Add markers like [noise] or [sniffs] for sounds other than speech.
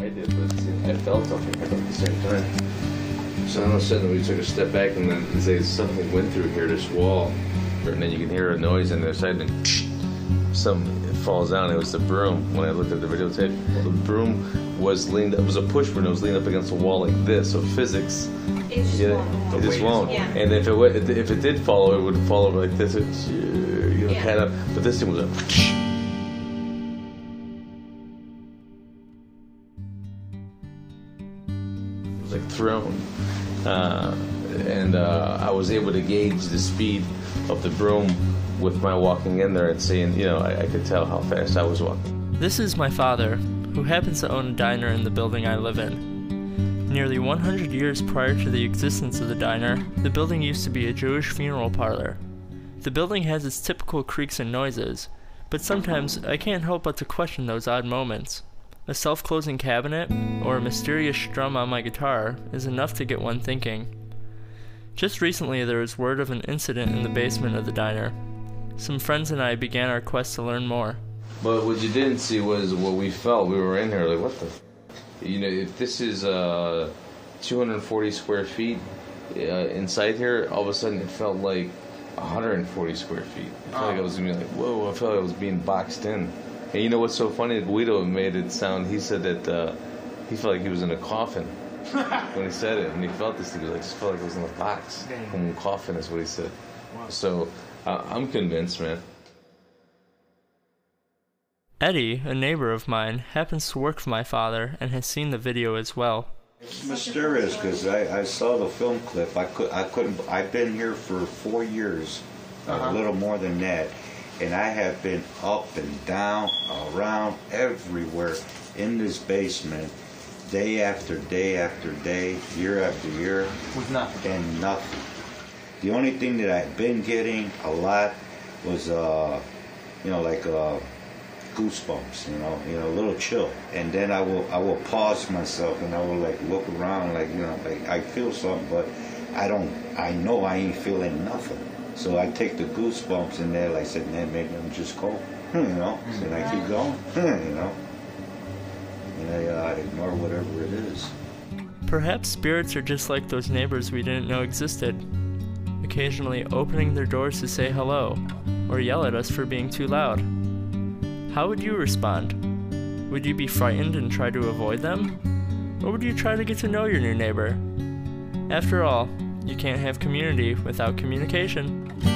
I did, but I felt something at the same time. So all of a sudden we took a step back and then they something went through here, this wall. And then you can hear a noise on the other side and then [sniffs] something it falls down. It was the broom when I looked at the videotape. The broom was leaned it was a push broom, it was leaned up against a wall like this. So physics It just yeah, won't. it just won't. Yeah. And if it wa- if it did follow, it would fall over like this. It's, you know, Yeah. kind of. But this thing was a. [sniffs] Like thrown, uh, and uh, I was able to gauge the speed of the broom with my walking in there and seeing. You know, I, I could tell how fast I was walking. This is my father, who happens to own a diner in the building I live in. Nearly 100 years prior to the existence of the diner, the building used to be a Jewish funeral parlor. The building has its typical creaks and noises, but sometimes I can't help but to question those odd moments. A self closing cabinet or a mysterious strum on my guitar is enough to get one thinking. Just recently, there was word of an incident in the basement of the diner. Some friends and I began our quest to learn more. But what you didn't see was what we felt. We were in here like, what the? F-? You know, if this is uh, 240 square feet uh, inside here, all of a sudden it felt like 140 square feet. I felt like I was gonna be like, whoa! I felt like I was being boxed in. And you know what's so funny? Guido made it sound. He said that uh, he felt like he was in a coffin [laughs] when he said it, and he felt this. He was like, just felt like it was in a box. Dang. Coffin is what he said. Wow. So uh, I'm convinced, man. Eddie, a neighbor of mine, happens to work for my father and has seen the video as well. It's mysterious because I, I saw the film clip. I could I couldn't. I've been here for four years, a little more than that, and I have been up and down, around, everywhere in this basement, day after day after day, year after year, With nothing. and nothing. The only thing that I've been getting a lot was, uh, you know, like uh, goosebumps, you know, you know, a little chill. And then I will, I will pause myself and I will like look around, like you know, like I feel something, but I don't, I know I ain't feeling nothing. So I take the goosebumps and then like I said, man, maybe I'm just cold, [laughs] you know. And I keep going, [laughs] you know. And I uh, ignore whatever it is. Perhaps spirits are just like those neighbors we didn't know existed, occasionally opening their doors to say hello, or yell at us for being too loud. How would you respond? Would you be frightened and try to avoid them? Or would you try to get to know your new neighbor? After all, you can't have community without communication.